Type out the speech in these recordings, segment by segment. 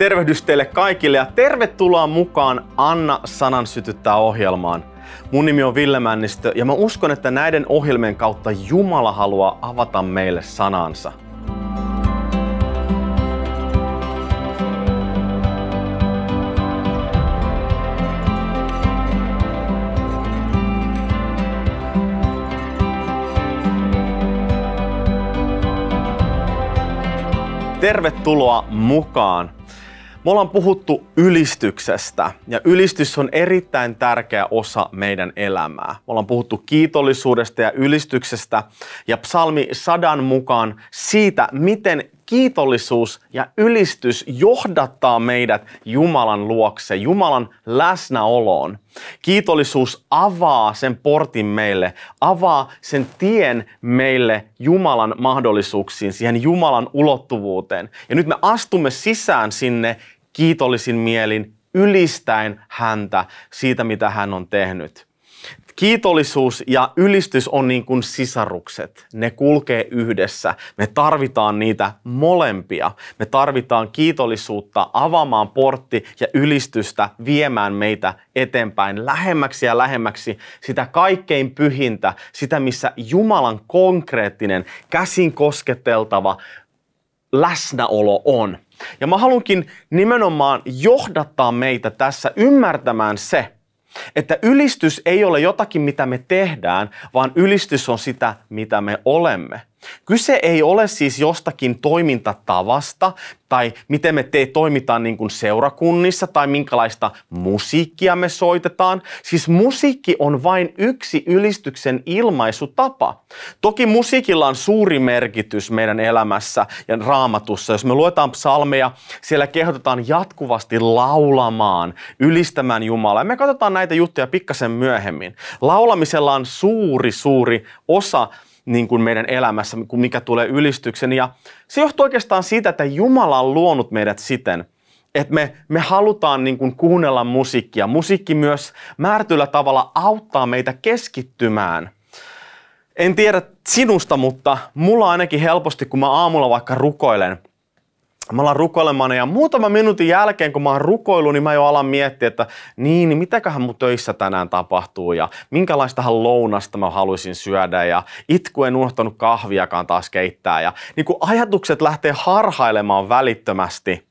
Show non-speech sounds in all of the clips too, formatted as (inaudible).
tervehdys teille kaikille ja tervetuloa mukaan Anna sanan sytyttää ohjelmaan. Mun nimi on Ville Männistö ja mä uskon, että näiden ohjelmien kautta Jumala haluaa avata meille sanansa. Tervetuloa mukaan. Me ollaan puhuttu ylistyksestä ja ylistys on erittäin tärkeä osa meidän elämää. Me ollaan puhuttu kiitollisuudesta ja ylistyksestä ja psalmi sadan mukaan siitä, miten kiitollisuus ja ylistys johdattaa meidät Jumalan luokse, Jumalan läsnäoloon. Kiitollisuus avaa sen portin meille, avaa sen tien meille Jumalan mahdollisuuksiin, siihen Jumalan ulottuvuuteen. Ja nyt me astumme sisään sinne kiitollisin mielin, ylistäen häntä siitä, mitä hän on tehnyt. Kiitollisuus ja ylistys on niin kuin sisarukset. Ne kulkee yhdessä. Me tarvitaan niitä molempia. Me tarvitaan kiitollisuutta avaamaan portti ja ylistystä viemään meitä eteenpäin lähemmäksi ja lähemmäksi sitä kaikkein pyhintä, sitä missä Jumalan konkreettinen, käsin kosketeltava läsnäolo on. Ja mä haluankin nimenomaan johdattaa meitä tässä ymmärtämään se, että ylistys ei ole jotakin, mitä me tehdään, vaan ylistys on sitä, mitä me olemme. Kyse ei ole siis jostakin toimintatavasta tai miten me te toimitaan niin kuin seurakunnissa tai minkälaista musiikkia me soitetaan. Siis musiikki on vain yksi ylistyksen ilmaisutapa. Toki musiikilla on suuri merkitys meidän elämässä ja raamatussa. Jos me luetaan psalmeja, siellä kehotetaan jatkuvasti laulamaan, ylistämään Jumalaa. Me katsotaan näitä juttuja pikkasen myöhemmin. Laulamisella on suuri, suuri osa niin kuin meidän elämässä, mikä tulee ylistyksen. Ja se johtuu oikeastaan siitä, että Jumala on luonut meidät siten, että me, me halutaan niin kuin kuunnella musiikkia. Musiikki myös määrätyllä tavalla auttaa meitä keskittymään. En tiedä sinusta, mutta mulla ainakin helposti, kun mä aamulla vaikka rukoilen – Mä alan rukoilemaan ja muutama minuutin jälkeen, kun mä oon rukoillut, niin mä jo alan miettiä, että niin, niin mitäköhän mun töissä tänään tapahtuu ja minkälaistahan lounasta mä haluaisin syödä ja itku en unohtanut kahviakaan taas keittää ja niin kun ajatukset lähtee harhailemaan välittömästi.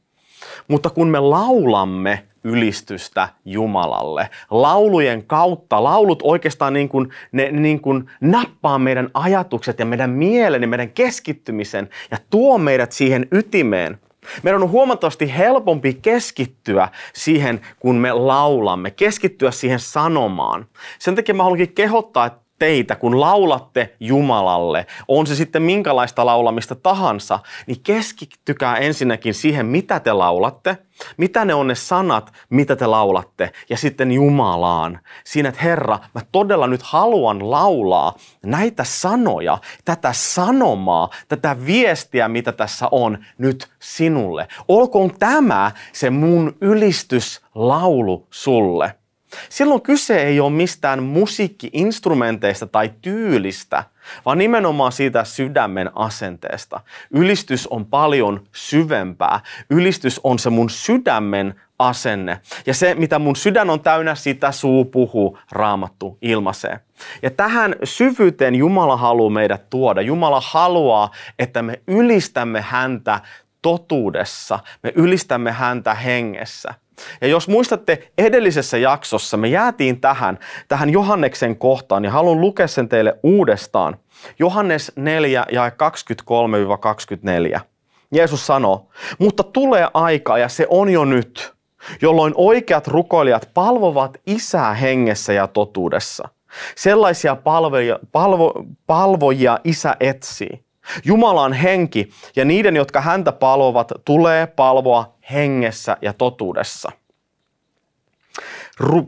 Mutta kun me laulamme ylistystä Jumalalle. Laulujen kautta, laulut oikeastaan niin kuin, ne niin kuin nappaa meidän ajatukset ja meidän mielen ja meidän keskittymisen ja tuo meidät siihen ytimeen. Meidän on huomattavasti helpompi keskittyä siihen, kun me laulamme, keskittyä siihen sanomaan. Sen takia mä haluankin kehottaa, että teitä, kun laulatte Jumalalle, on se sitten minkälaista laulamista tahansa, niin keskittykää ensinnäkin siihen, mitä te laulatte, mitä ne on ne sanat, mitä te laulatte, ja sitten Jumalaan. Siinä, että Herra, mä todella nyt haluan laulaa näitä sanoja, tätä sanomaa, tätä viestiä, mitä tässä on nyt sinulle. Olkoon tämä se mun ylistyslaulu sulle. Silloin kyse ei ole mistään musiikkiinstrumenteista tai tyylistä, vaan nimenomaan siitä sydämen asenteesta. Ylistys on paljon syvempää. Ylistys on se mun sydämen asenne. Ja se, mitä mun sydän on täynnä, sitä suu puhuu, raamattu ilmaisee. Ja tähän syvyyteen Jumala haluaa meidät tuoda. Jumala haluaa, että me ylistämme häntä totuudessa. Me ylistämme häntä hengessä. Ja jos muistatte edellisessä jaksossa, me jäätiin tähän, tähän Johanneksen kohtaan ja haluan lukea sen teille uudestaan. Johannes 4 ja 23-24. Jeesus sanoo, mutta tulee aika ja se on jo nyt, jolloin oikeat rukoilijat palvovat isää hengessä ja totuudessa. Sellaisia palvoja, palvo, palvojia isä etsii. Jumala on henki ja niiden, jotka häntä palvovat, tulee palvoa hengessä ja totuudessa.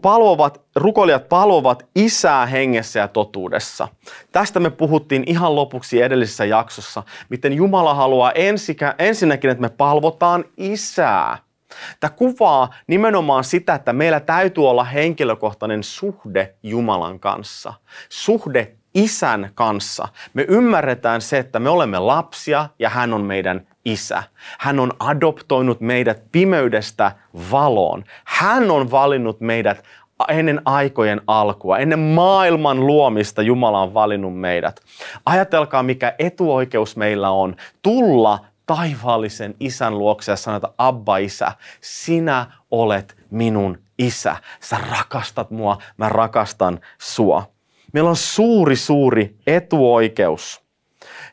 Palvovat, rukoilijat palvovat isää hengessä ja totuudessa. Tästä me puhuttiin ihan lopuksi edellisessä jaksossa, miten Jumala haluaa ensikä, ensinnäkin, että me palvotaan isää. Tämä kuvaa nimenomaan sitä, että meillä täytyy olla henkilökohtainen suhde Jumalan kanssa. Suhde isän kanssa. Me ymmärretään se, että me olemme lapsia ja hän on meidän isä. Hän on adoptoinut meidät pimeydestä valoon. Hän on valinnut meidät ennen aikojen alkua, ennen maailman luomista Jumala on valinnut meidät. Ajatelkaa, mikä etuoikeus meillä on tulla taivaallisen isän luokse ja sanota, Abba isä, sinä olet minun isä. Sä rakastat mua, mä rakastan sua. Meillä on suuri, suuri etuoikeus.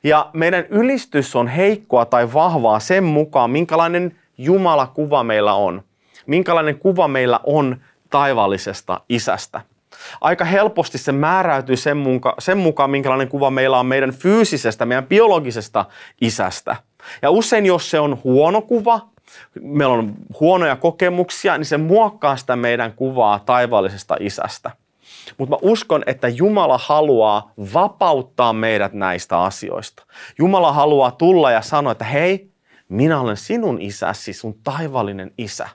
Ja meidän ylistys on heikkoa tai vahvaa sen mukaan, minkälainen Jumala kuva meillä on. Minkälainen kuva meillä on taivaallisesta isästä. Aika helposti se määräytyy sen, muka, sen mukaan, minkälainen kuva meillä on meidän fyysisestä, meidän biologisesta isästä. Ja usein, jos se on huono kuva, meillä on huonoja kokemuksia, niin se muokkaa sitä meidän kuvaa taivaallisesta isästä. Mutta mä uskon, että Jumala haluaa vapauttaa meidät näistä asioista. Jumala haluaa tulla ja sanoa, että hei, minä olen sinun isäsi, sun taivallinen isä.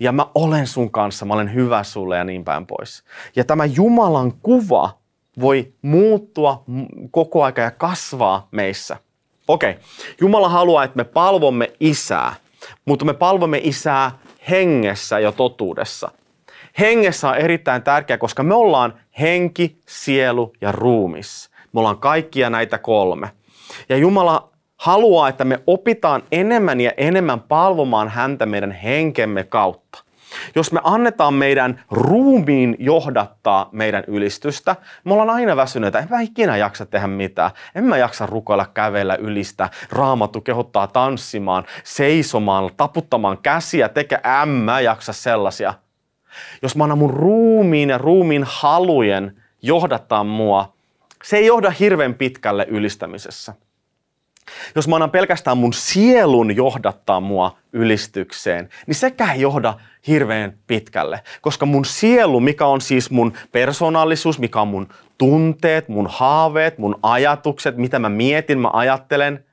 Ja mä olen sun kanssa, mä olen hyvä sulle ja niin päin pois. Ja tämä Jumalan kuva voi muuttua koko aika ja kasvaa meissä. Okei, okay. Jumala haluaa, että me palvomme isää, mutta me palvomme isää hengessä ja totuudessa hengessä on erittäin tärkeä, koska me ollaan henki, sielu ja ruumis. Me ollaan kaikkia näitä kolme. Ja Jumala haluaa, että me opitaan enemmän ja enemmän palvomaan häntä meidän henkemme kautta. Jos me annetaan meidän ruumiin johdattaa meidän ylistystä, me ollaan aina väsyneitä. En mä ikinä jaksa tehdä mitään. En mä jaksa rukoilla, kävellä, ylistä. Raamattu kehottaa tanssimaan, seisomaan, taputtamaan käsiä, tekee ämmä jaksa sellaisia – jos mä annan mun ruumiin ja ruumiin halujen johdattaa mua, se ei johda hirveän pitkälle ylistämisessä. Jos mä annan pelkästään mun sielun johdattaa mua ylistykseen, niin sekään ei johda hirveän pitkälle. Koska mun sielu, mikä on siis mun persoonallisuus, mikä on mun tunteet, mun haaveet, mun ajatukset, mitä mä mietin, mä ajattelen,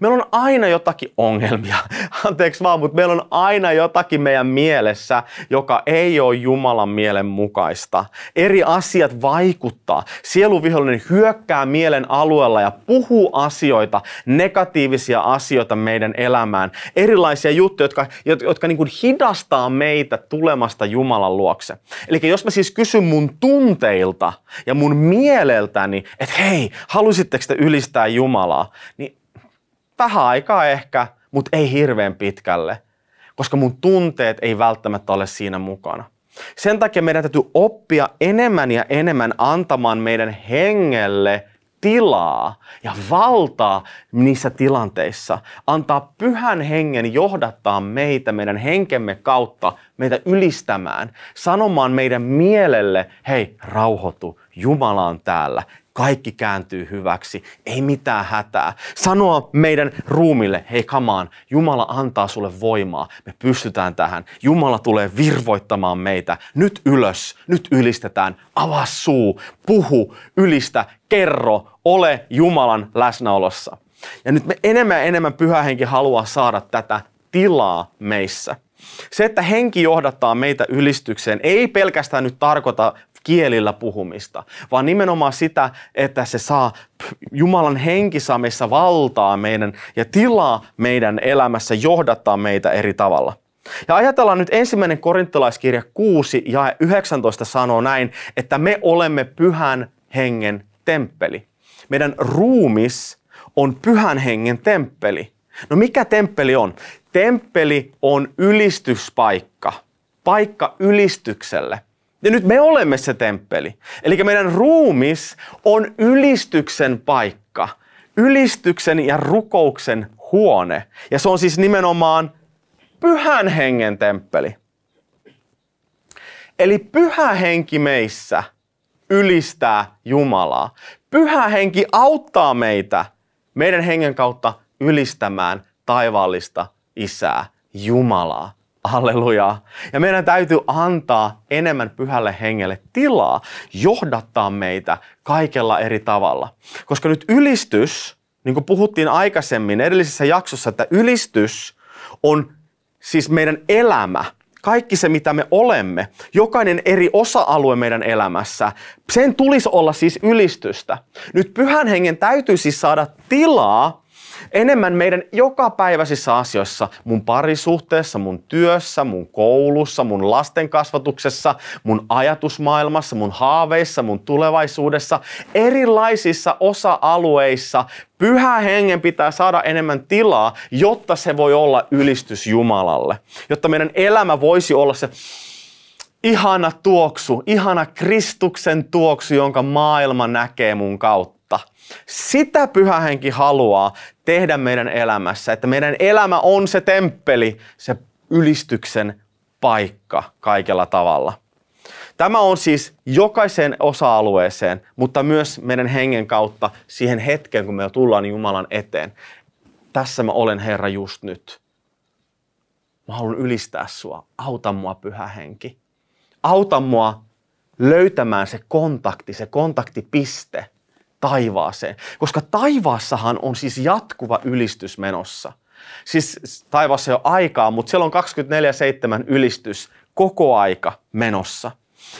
Meillä on aina jotakin ongelmia, (laughs) anteeksi vaan, mutta meillä on aina jotakin meidän mielessä, joka ei ole Jumalan mielen mukaista. Eri asiat vaikuttaa. Sieluvihollinen hyökkää mielen alueella ja puhuu asioita, negatiivisia asioita meidän elämään. Erilaisia juttuja, jotka, jotka niin kuin hidastaa meitä tulemasta Jumalan luokse. Eli jos mä siis kysyn mun tunteilta ja mun mieleltäni, että hei, halusitteko te ylistää Jumalaa, niin vähän aikaa ehkä, mutta ei hirveän pitkälle, koska mun tunteet ei välttämättä ole siinä mukana. Sen takia meidän täytyy oppia enemmän ja enemmän antamaan meidän hengelle tilaa ja valtaa niissä tilanteissa. Antaa pyhän hengen johdattaa meitä meidän henkemme kautta, meitä ylistämään, sanomaan meidän mielelle, hei, rauhoitu, Jumala on täällä kaikki kääntyy hyväksi, ei mitään hätää. Sanoa meidän ruumille, hei kamaan, Jumala antaa sulle voimaa, me pystytään tähän. Jumala tulee virvoittamaan meitä, nyt ylös, nyt ylistetään, avaa suu, puhu, ylistä, kerro, ole Jumalan läsnäolossa. Ja nyt me enemmän ja enemmän pyhä henki haluaa saada tätä tilaa meissä. Se, että henki johdattaa meitä ylistykseen, ei pelkästään nyt tarkoita kielillä puhumista, vaan nimenomaan sitä, että se saa, Jumalan henki saa meissä valtaa meidän ja tilaa meidän elämässä johdattaa meitä eri tavalla. Ja ajatellaan nyt ensimmäinen korintolaiskirja 6 ja 19 sanoo näin, että me olemme pyhän hengen temppeli. Meidän ruumis on pyhän hengen temppeli. No mikä temppeli on? Temppeli on ylistyspaikka, paikka ylistykselle – ja nyt me olemme se temppeli. Eli meidän ruumis on ylistyksen paikka, ylistyksen ja rukouksen huone. Ja se on siis nimenomaan pyhän hengen temppeli. Eli pyhä henki meissä ylistää Jumalaa. Pyhä henki auttaa meitä meidän hengen kautta ylistämään taivaallista Isää, Jumalaa. Halleluja. Ja meidän täytyy antaa enemmän pyhälle hengelle tilaa johdattaa meitä kaikella eri tavalla. Koska nyt ylistys, niin kuin puhuttiin aikaisemmin edellisessä jaksossa, että ylistys on siis meidän elämä, kaikki se, mitä me olemme, jokainen eri osa-alue meidän elämässä, sen tulisi olla siis ylistystä. Nyt pyhän hengen täytyy siis saada tilaa enemmän meidän jokapäiväisissä asioissa, mun parisuhteessa, mun työssä, mun koulussa, mun lasten kasvatuksessa, mun ajatusmaailmassa, mun haaveissa, mun tulevaisuudessa, erilaisissa osa-alueissa Pyhä hengen pitää saada enemmän tilaa, jotta se voi olla ylistys Jumalalle. Jotta meidän elämä voisi olla se ihana tuoksu, ihana Kristuksen tuoksu, jonka maailma näkee mun kautta. Sitä pyhä henki haluaa tehdä meidän elämässä, että meidän elämä on se temppeli, se ylistyksen paikka kaikella tavalla. Tämä on siis jokaiseen osa-alueeseen, mutta myös meidän hengen kautta siihen hetkeen, kun me tullaan Jumalan eteen. Tässä mä olen Herra just nyt. Mä haluan ylistää sua. Auta mua, pyhä henki. Auta mua löytämään se kontakti, se kontaktipiste taivaaseen. Koska taivaassahan on siis jatkuva ylistys menossa. Siis taivaassa ei ole aikaa, mutta siellä on 24-7 ylistys koko aika menossa.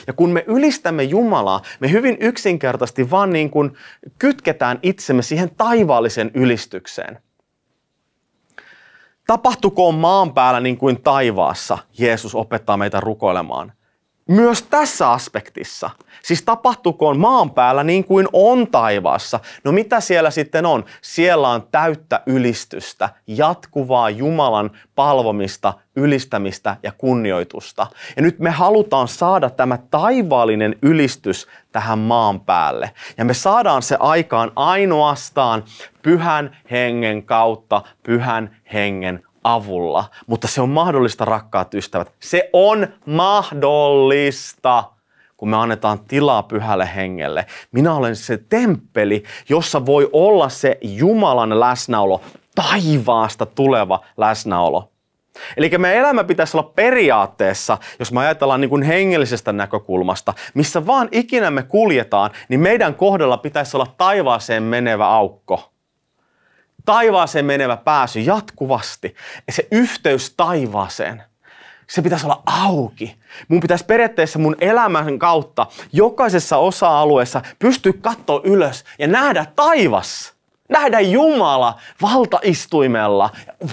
Ja kun me ylistämme Jumalaa, me hyvin yksinkertaisesti vaan niin kuin kytketään itsemme siihen taivaalliseen ylistykseen. Tapahtukoon maan päällä niin kuin taivaassa, Jeesus opettaa meitä rukoilemaan – myös tässä aspektissa. Siis tapahtukoon maan päällä niin kuin on taivaassa. No mitä siellä sitten on? Siellä on täyttä ylistystä, jatkuvaa Jumalan palvomista, ylistämistä ja kunnioitusta. Ja nyt me halutaan saada tämä taivaallinen ylistys tähän maan päälle. Ja me saadaan se aikaan ainoastaan pyhän hengen kautta, pyhän hengen avulla. Mutta se on mahdollista, rakkaat ystävät. Se on mahdollista, kun me annetaan tilaa pyhälle hengelle. Minä olen se temppeli, jossa voi olla se Jumalan läsnäolo, taivaasta tuleva läsnäolo. Eli meidän elämä pitäisi olla periaatteessa, jos me ajatellaan niin kuin hengellisestä näkökulmasta, missä vaan ikinä me kuljetaan, niin meidän kohdalla pitäisi olla taivaaseen menevä aukko taivaaseen menevä pääsy jatkuvasti. Ja se yhteys taivaaseen, se pitäisi olla auki. Mun pitäisi periaatteessa mun elämän kautta jokaisessa osa-alueessa pystyä katsoa ylös ja nähdä taivas nähdä Jumala valtaistuimella.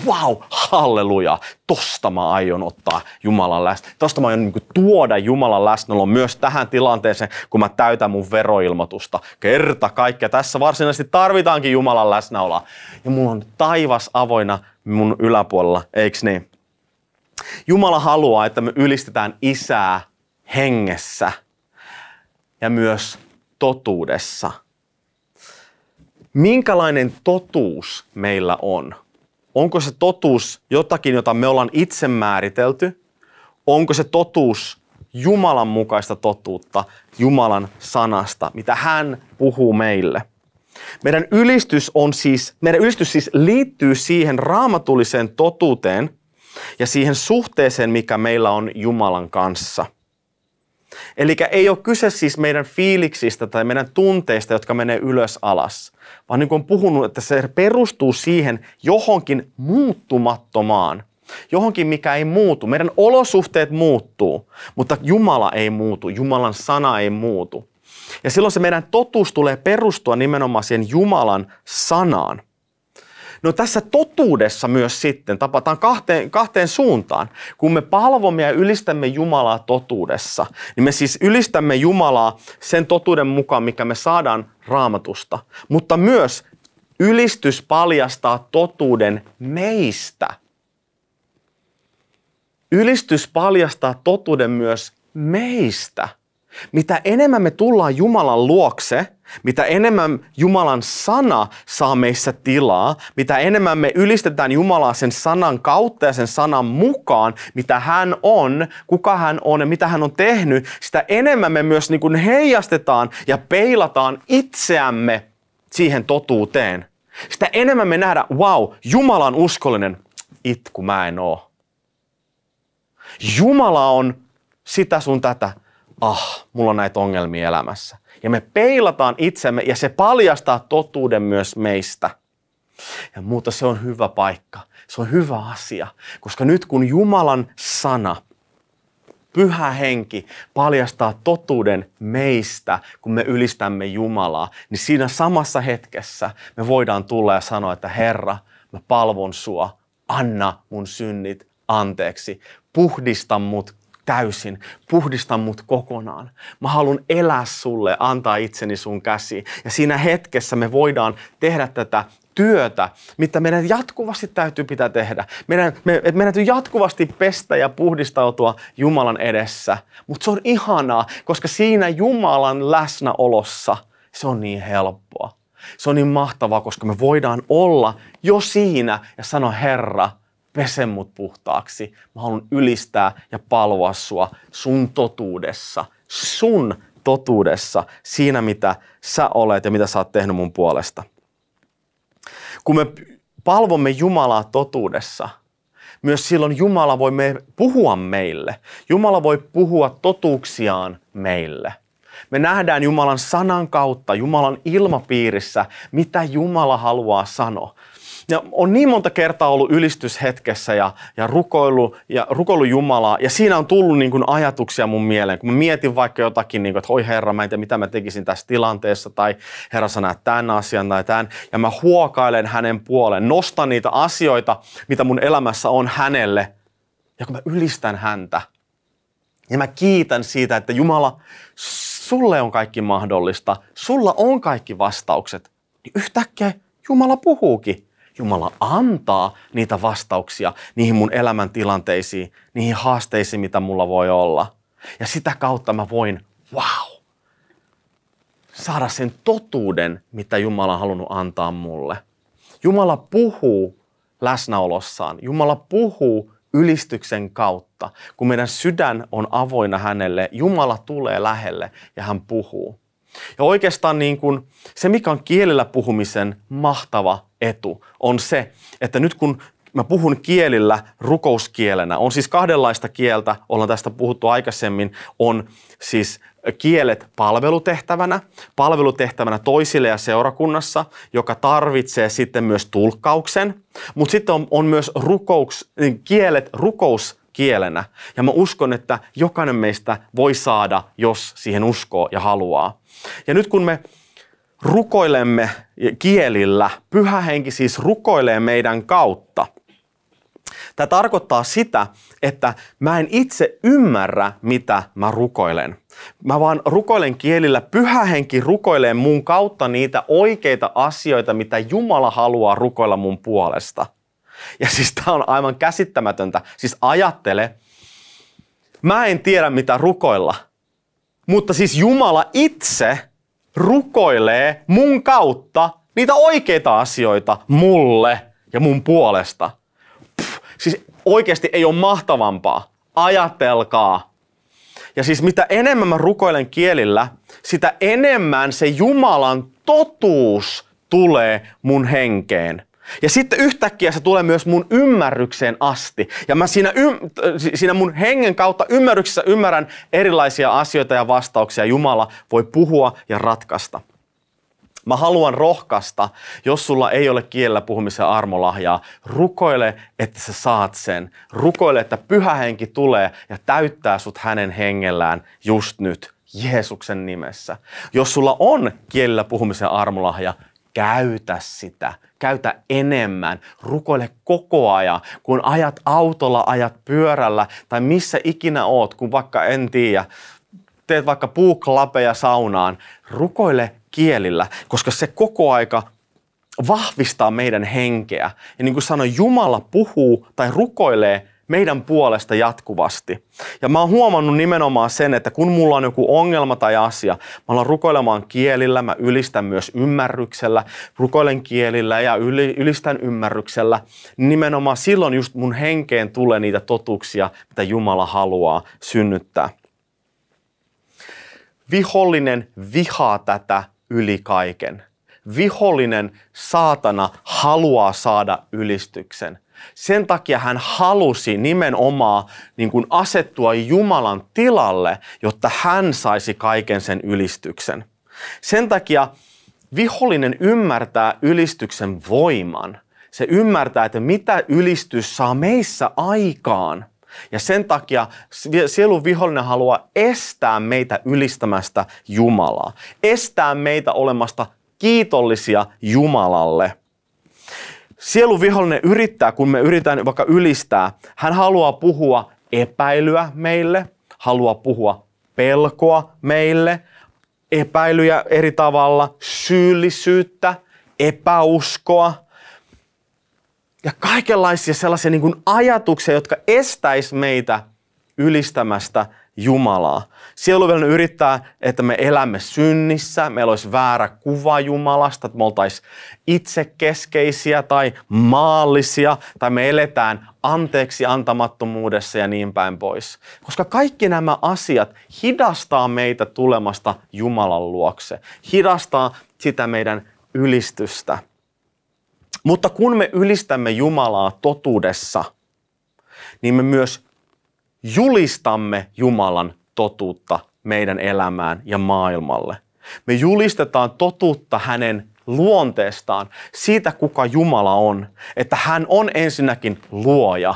Wow, halleluja. Tosta mä aion ottaa Jumalan läsnä. Tosta mä aion niin tuoda Jumalan läsnäolo myös tähän tilanteeseen, kun mä täytän mun veroilmoitusta. Kerta kaikkea. Tässä varsinaisesti tarvitaankin Jumalan läsnäoloa. Ja mulla on taivas avoina mun yläpuolella, eiks niin? Jumala haluaa, että me ylistetään isää hengessä ja myös totuudessa – minkälainen totuus meillä on? Onko se totuus jotakin, jota me ollaan itse määritelty? Onko se totuus Jumalan mukaista totuutta, Jumalan sanasta, mitä hän puhuu meille? Meidän ylistys, on siis, meidän ylistys siis liittyy siihen raamatulliseen totuuteen ja siihen suhteeseen, mikä meillä on Jumalan kanssa – Eli ei ole kyse siis meidän fiiliksistä tai meidän tunteista, jotka menee ylös alas, vaan niin kuin on puhunut, että se perustuu siihen johonkin muuttumattomaan, johonkin mikä ei muutu. Meidän olosuhteet muuttuu, mutta Jumala ei muutu, Jumalan sana ei muutu. Ja silloin se meidän totuus tulee perustua nimenomaan siihen Jumalan sanaan. No tässä totuudessa myös sitten tapataan kahteen, kahteen suuntaan. Kun me palvomme ja ylistämme Jumalaa totuudessa, niin me siis ylistämme Jumalaa sen totuuden mukaan, mikä me saadaan raamatusta. Mutta myös ylistys paljastaa totuuden meistä. Ylistys paljastaa totuuden myös meistä. Mitä enemmän me tullaan Jumalan luokse, mitä enemmän Jumalan sana saa meissä tilaa, mitä enemmän me ylistetään Jumalaa sen sanan kautta ja sen sanan mukaan, mitä hän on, kuka hän on ja mitä hän on tehnyt, sitä enemmän me myös niin kuin heijastetaan ja peilataan itseämme siihen totuuteen. Sitä enemmän me nähdään, wow, Jumala on uskollinen, itku mä en oo. Jumala on sitä sun tätä ah, mulla on näitä ongelmia elämässä. Ja me peilataan itsemme ja se paljastaa totuuden myös meistä. Ja muuta se on hyvä paikka. Se on hyvä asia, koska nyt kun Jumalan sana pyhä henki paljastaa totuuden meistä, kun me ylistämme Jumalaa, niin siinä samassa hetkessä me voidaan tulla ja sanoa, että Herra, mä palvon sua, anna mun synnit anteeksi, puhdista mut täysin, puhdista mut kokonaan. Mä haluan elää sulle, antaa itseni sun käsiin. Ja siinä hetkessä me voidaan tehdä tätä työtä, mitä meidän jatkuvasti täytyy pitää tehdä. Meidän, me, että meidän täytyy jatkuvasti pestä ja puhdistautua Jumalan edessä. Mutta se on ihanaa, koska siinä Jumalan läsnäolossa se on niin helppoa. Se on niin mahtavaa, koska me voidaan olla jo siinä ja sanoa, Herra, pese mut puhtaaksi. Mä haluan ylistää ja palvoa sua sun totuudessa. Sun totuudessa, siinä mitä sä olet ja mitä sä oot tehnyt mun puolesta. Kun me palvomme Jumalaa totuudessa, myös silloin Jumala voi me puhua meille. Jumala voi puhua totuuksiaan meille. Me nähdään Jumalan sanan kautta, Jumalan ilmapiirissä, mitä Jumala haluaa sanoa. Ja on niin monta kertaa ollut ylistyshetkessä ja, ja, rukoilu, ja rukoilu Jumalaa, ja siinä on tullut niin kuin ajatuksia mun mieleen, kun mä mietin vaikka jotakin, niin kuin, että oi Herra, mä en tiedä mitä mä tekisin tässä tilanteessa, tai Herra sä näet tämän asian tai tämän, ja mä huokailen hänen puoleen, nostan niitä asioita, mitä mun elämässä on hänelle, ja kun mä ylistän häntä, ja mä kiitän siitä, että Jumala, sulle on kaikki mahdollista, sulla on kaikki vastaukset, niin yhtäkkiä Jumala puhuukin. Jumala antaa niitä vastauksia niihin mun elämän tilanteisiin, niihin haasteisiin, mitä mulla voi olla. Ja sitä kautta mä voin, wow, saada sen totuuden, mitä Jumala on halunnut antaa mulle. Jumala puhuu läsnäolossaan. Jumala puhuu ylistyksen kautta. Kun meidän sydän on avoinna hänelle, Jumala tulee lähelle ja hän puhuu. Ja oikeastaan niin kuin se, mikä on kielellä puhumisen mahtava etu, on se, että nyt kun mä puhun kielillä rukouskielenä, on siis kahdenlaista kieltä, ollaan tästä puhuttu aikaisemmin, on siis kielet palvelutehtävänä, palvelutehtävänä toisille ja seurakunnassa, joka tarvitsee sitten myös tulkkauksen, mutta sitten on, on myös rukouks, kielet rukouskielenä. Ja mä uskon, että jokainen meistä voi saada, jos siihen uskoo ja haluaa. Ja nyt kun me rukoilemme kielillä, pyhä henki siis rukoilee meidän kautta. Tämä tarkoittaa sitä, että mä en itse ymmärrä, mitä mä rukoilen. Mä vaan rukoilen kielillä, pyhä henki rukoilee mun kautta niitä oikeita asioita, mitä Jumala haluaa rukoilla mun puolesta. Ja siis tämä on aivan käsittämätöntä. Siis ajattele, mä en tiedä mitä rukoilla, mutta siis Jumala itse rukoilee mun kautta niitä oikeita asioita mulle ja mun puolesta. Pff, siis oikeasti ei ole mahtavampaa. Ajatelkaa. Ja siis mitä enemmän mä rukoilen kielillä, sitä enemmän se Jumalan totuus tulee mun henkeen. Ja sitten yhtäkkiä se tulee myös mun ymmärrykseen asti. Ja mä siinä, ym, siinä mun hengen kautta ymmärryksessä ymmärrän erilaisia asioita ja vastauksia. Jumala voi puhua ja ratkaista. Mä haluan rohkaista, jos sulla ei ole kielellä puhumisen armolahjaa, rukoile, että sä saat sen. Rukoile, että pyhä henki tulee ja täyttää sut hänen hengellään just nyt. Jeesuksen nimessä. Jos sulla on kielellä puhumisen armolahja, käytä sitä. Käytä enemmän. Rukoile koko ajan, kun ajat autolla, ajat pyörällä tai missä ikinä oot, kun vaikka en tiedä, teet vaikka puuklapeja saunaan. Rukoile kielillä, koska se koko aika vahvistaa meidän henkeä. Ja niin kuin sanoin, Jumala puhuu tai rukoilee meidän puolesta jatkuvasti. Ja mä oon huomannut nimenomaan sen, että kun mulla on joku ongelma tai asia, mä alan rukoilemaan kielillä, mä ylistän myös ymmärryksellä, rukoilen kielillä ja ylistän ymmärryksellä. Nimenomaan silloin just mun henkeen tulee niitä totuuksia, mitä Jumala haluaa synnyttää. Vihollinen vihaa tätä yli kaiken. Vihollinen, saatana, haluaa saada ylistyksen. Sen takia hän halusi nimenomaan niin kuin asettua Jumalan tilalle, jotta hän saisi kaiken sen ylistyksen. Sen takia vihollinen ymmärtää ylistyksen voiman. Se ymmärtää, että mitä ylistys saa meissä aikaan. Ja sen takia sielun vihollinen haluaa estää meitä ylistämästä Jumalaa. Estää meitä olemasta kiitollisia Jumalalle. Sielun vihollinen yrittää, kun me yritetään vaikka ylistää, hän haluaa puhua epäilyä meille, haluaa puhua pelkoa meille, epäilyjä eri tavalla, syyllisyyttä, epäuskoa ja kaikenlaisia sellaisia niin kuin ajatuksia, jotka estäis meitä ylistämästä Jumalaa. Sieluvellinen yrittää, että me elämme synnissä, meillä olisi väärä kuva Jumalasta, että me oltaisiin itsekeskeisiä tai maallisia, tai me eletään anteeksi antamattomuudessa ja niin päin pois. Koska kaikki nämä asiat hidastaa meitä tulemasta Jumalan luokse, hidastaa sitä meidän ylistystä. Mutta kun me ylistämme Jumalaa totuudessa, niin me myös julistamme Jumalan totuutta meidän elämään ja maailmalle. Me julistetaan totuutta hänen luonteestaan, siitä kuka Jumala on, että hän on ensinnäkin luoja.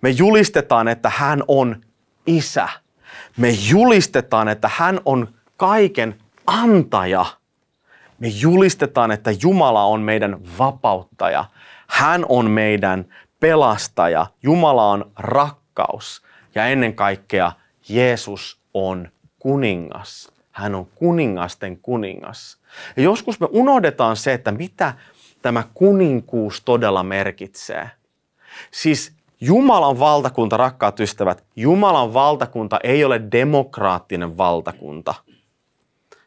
Me julistetaan, että hän on isä. Me julistetaan, että hän on kaiken antaja. Me julistetaan, että Jumala on meidän vapauttaja. Hän on meidän pelastaja. Jumala on rakkaus. Ja ennen kaikkea Jeesus on kuningas. Hän on kuningasten kuningas. Ja joskus me unohdetaan se, että mitä tämä kuninkuus todella merkitsee. Siis Jumalan valtakunta, rakkaat ystävät, Jumalan valtakunta ei ole demokraattinen valtakunta.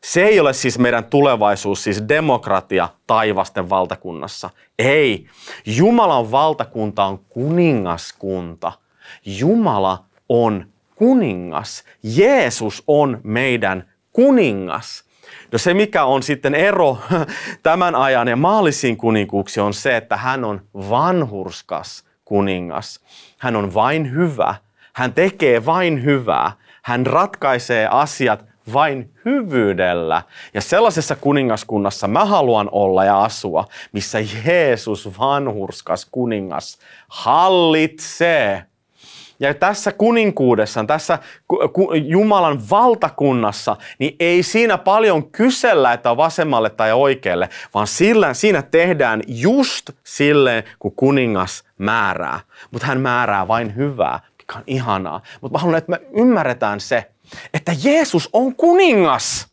Se ei ole siis meidän tulevaisuus, siis demokratia taivasten valtakunnassa. Ei. Jumalan valtakunta on kuningaskunta. Jumala on kuningas. Jeesus on meidän kuningas. No se, mikä on sitten ero (laughs) tämän ajan ja maallisiin kuninkuuksiin, on se, että hän on vanhurskas kuningas. Hän on vain hyvä. Hän tekee vain hyvää. Hän ratkaisee asiat vain hyvyydellä. Ja sellaisessa kuningaskunnassa mä haluan olla ja asua, missä Jeesus, vanhurskas kuningas, hallitsee. Ja tässä kuninkuudessa, tässä Jumalan valtakunnassa, niin ei siinä paljon kysellä, että on vasemmalle tai oikealle, vaan sillä, siinä tehdään just silleen, kun kuningas määrää. Mutta hän määrää vain hyvää, mikä on ihanaa. Mutta mä haluan, että me ymmärretään se, että Jeesus on kuningas.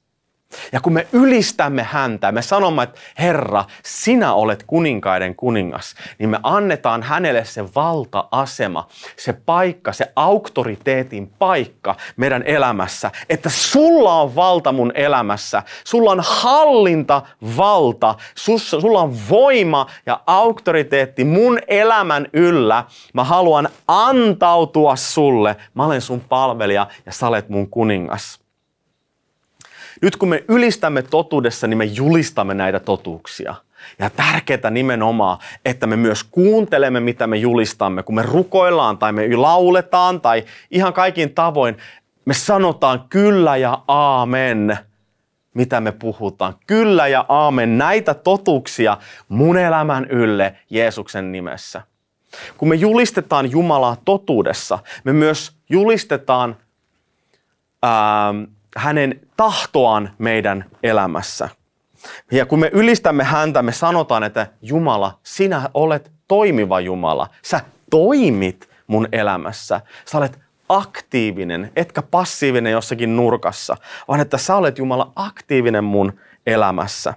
Ja kun me ylistämme häntä, me sanomme, että Herra, sinä olet kuninkaiden kuningas, niin me annetaan hänelle se valta-asema, se paikka, se auktoriteetin paikka meidän elämässä, että sulla on valta mun elämässä, sulla on hallinta, valta, sulla on voima ja auktoriteetti mun elämän yllä. Mä haluan antautua sulle, mä olen sun palvelija ja sä olet mun kuningas. Nyt kun me ylistämme totuudessa, niin me julistamme näitä totuuksia. Ja tärkeää nimenomaan, että me myös kuuntelemme, mitä me julistamme. Kun me rukoillaan tai me lauletaan tai ihan kaikin tavoin, me sanotaan kyllä ja aamen, mitä me puhutaan. Kyllä ja aamen, näitä totuuksia mun elämän ylle Jeesuksen nimessä. Kun me julistetaan Jumalaa totuudessa, me myös julistetaan ää, hänen tahtoaan meidän elämässä. Ja kun me ylistämme häntä, me sanotaan, että Jumala, sinä olet toimiva Jumala. Sä toimit mun elämässä. Sä olet aktiivinen, etkä passiivinen jossakin nurkassa, vaan että sä olet Jumala aktiivinen mun elämässä.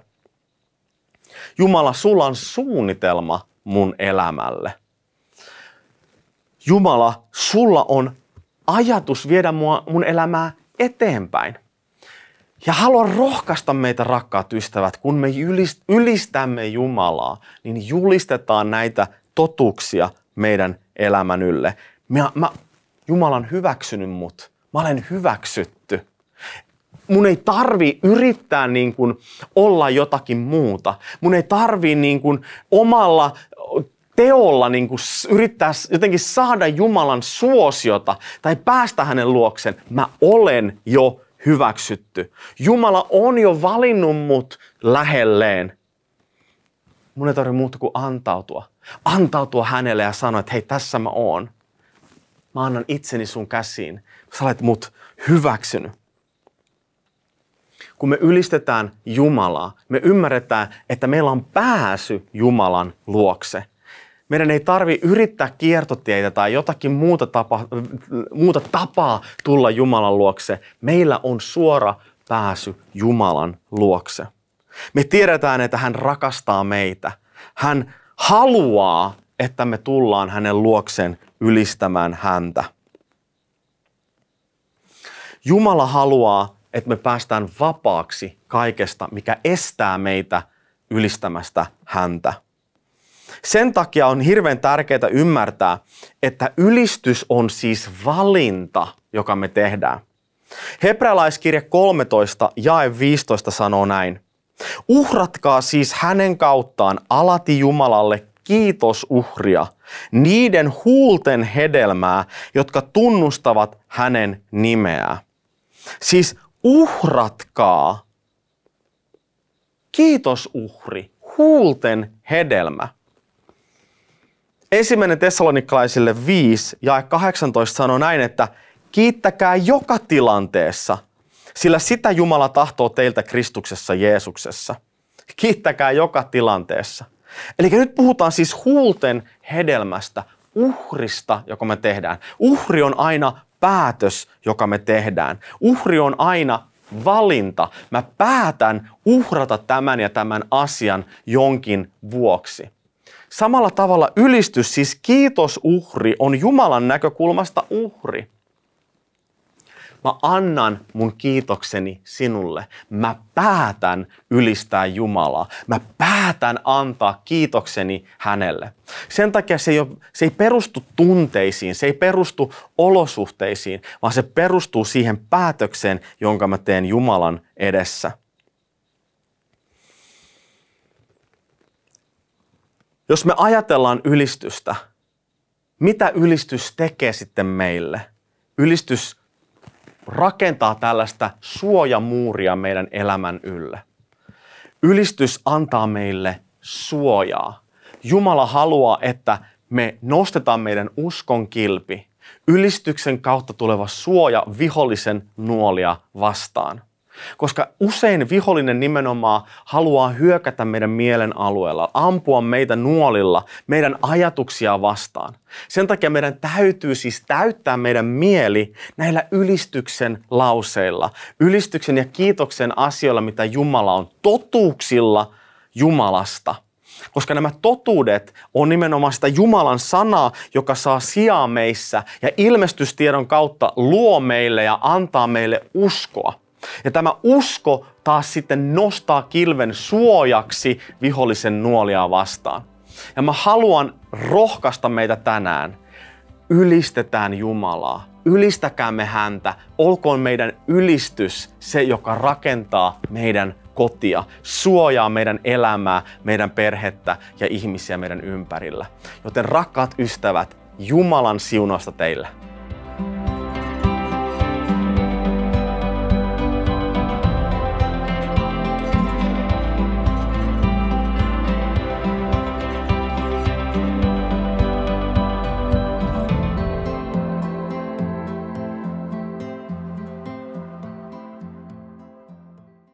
Jumala, sulla on suunnitelma mun elämälle. Jumala, sulla on ajatus viedä mua, mun elämää eteenpäin. Ja haluan rohkaista meitä, rakkaat ystävät, kun me ylistämme Jumalaa, niin julistetaan näitä totuuksia meidän elämän ylle. Mä, mä, Jumala on hyväksynyt mut. Mä olen hyväksytty. Mun ei tarvi yrittää niin kuin olla jotakin muuta. Mun ei tarvi niin kuin omalla teolla niin kuin yrittää jotenkin saada Jumalan suosiota tai päästä hänen luokseen. Mä olen jo hyväksytty. Jumala on jo valinnut mut lähelleen. Mun ei tarvitse muuta kuin antautua. Antautua hänelle ja sanoa, että hei, tässä mä oon. mä annan itseni sun käsiin. Sä olet mut hyväksynyt. Kun me ylistetään Jumalaa, me ymmärretään, että meillä on pääsy Jumalan luokse. Meidän ei tarvi yrittää kiertotieitä tai jotakin muuta, tapa, muuta tapaa tulla Jumalan luokse. Meillä on suora pääsy Jumalan luokse. Me tiedetään, että hän rakastaa meitä. Hän haluaa, että me tullaan hänen luokseen ylistämään häntä. Jumala haluaa, että me päästään vapaaksi kaikesta, mikä estää meitä ylistämästä häntä. Sen takia on hirveän tärkeää ymmärtää, että ylistys on siis valinta, joka me tehdään. Hebrealaiskirja 13 jae 15 sanoo näin. Uhratkaa siis hänen kauttaan alati Jumalalle kiitosuhria, niiden huulten hedelmää, jotka tunnustavat hänen nimeää. Siis uhratkaa kiitosuhri, huulten hedelmä. Ensimmäinen tessalonikkalaisille 5 ja 18 sanoo näin, että kiittäkää joka tilanteessa, sillä sitä Jumala tahtoo teiltä Kristuksessa Jeesuksessa. Kiittäkää joka tilanteessa. Eli nyt puhutaan siis huulten hedelmästä, uhrista, joka me tehdään. Uhri on aina päätös, joka me tehdään. Uhri on aina valinta. Mä päätän uhrata tämän ja tämän asian jonkin vuoksi. Samalla tavalla ylistys, siis kiitosuhri, on Jumalan näkökulmasta uhri. Mä annan mun kiitokseni sinulle. Mä päätän ylistää Jumalaa. Mä päätän antaa kiitokseni hänelle. Sen takia se ei, ole, se ei perustu tunteisiin, se ei perustu olosuhteisiin, vaan se perustuu siihen päätökseen, jonka mä teen Jumalan edessä. Jos me ajatellaan ylistystä, mitä ylistys tekee sitten meille? Ylistys rakentaa tällaista suojamuuria meidän elämän ylle. Ylistys antaa meille suojaa. Jumala haluaa, että me nostetaan meidän uskon kilpi, ylistyksen kautta tuleva suoja vihollisen nuolia vastaan. Koska usein vihollinen nimenomaan haluaa hyökätä meidän mielen alueella, ampua meitä nuolilla, meidän ajatuksia vastaan. Sen takia meidän täytyy siis täyttää meidän mieli näillä ylistyksen lauseilla, ylistyksen ja kiitoksen asioilla, mitä Jumala on, totuuksilla Jumalasta. Koska nämä totuudet on nimenomaan sitä Jumalan sanaa, joka saa sijaa meissä ja ilmestystiedon kautta luo meille ja antaa meille uskoa. Ja tämä usko taas sitten nostaa kilven suojaksi vihollisen nuolia vastaan. Ja mä haluan rohkaista meitä tänään. Ylistetään Jumalaa. Ylistäkäämme häntä. Olkoon meidän ylistys se, joka rakentaa meidän kotia, suojaa meidän elämää, meidän perhettä ja ihmisiä meidän ympärillä. Joten rakkaat ystävät, Jumalan siunausta teille.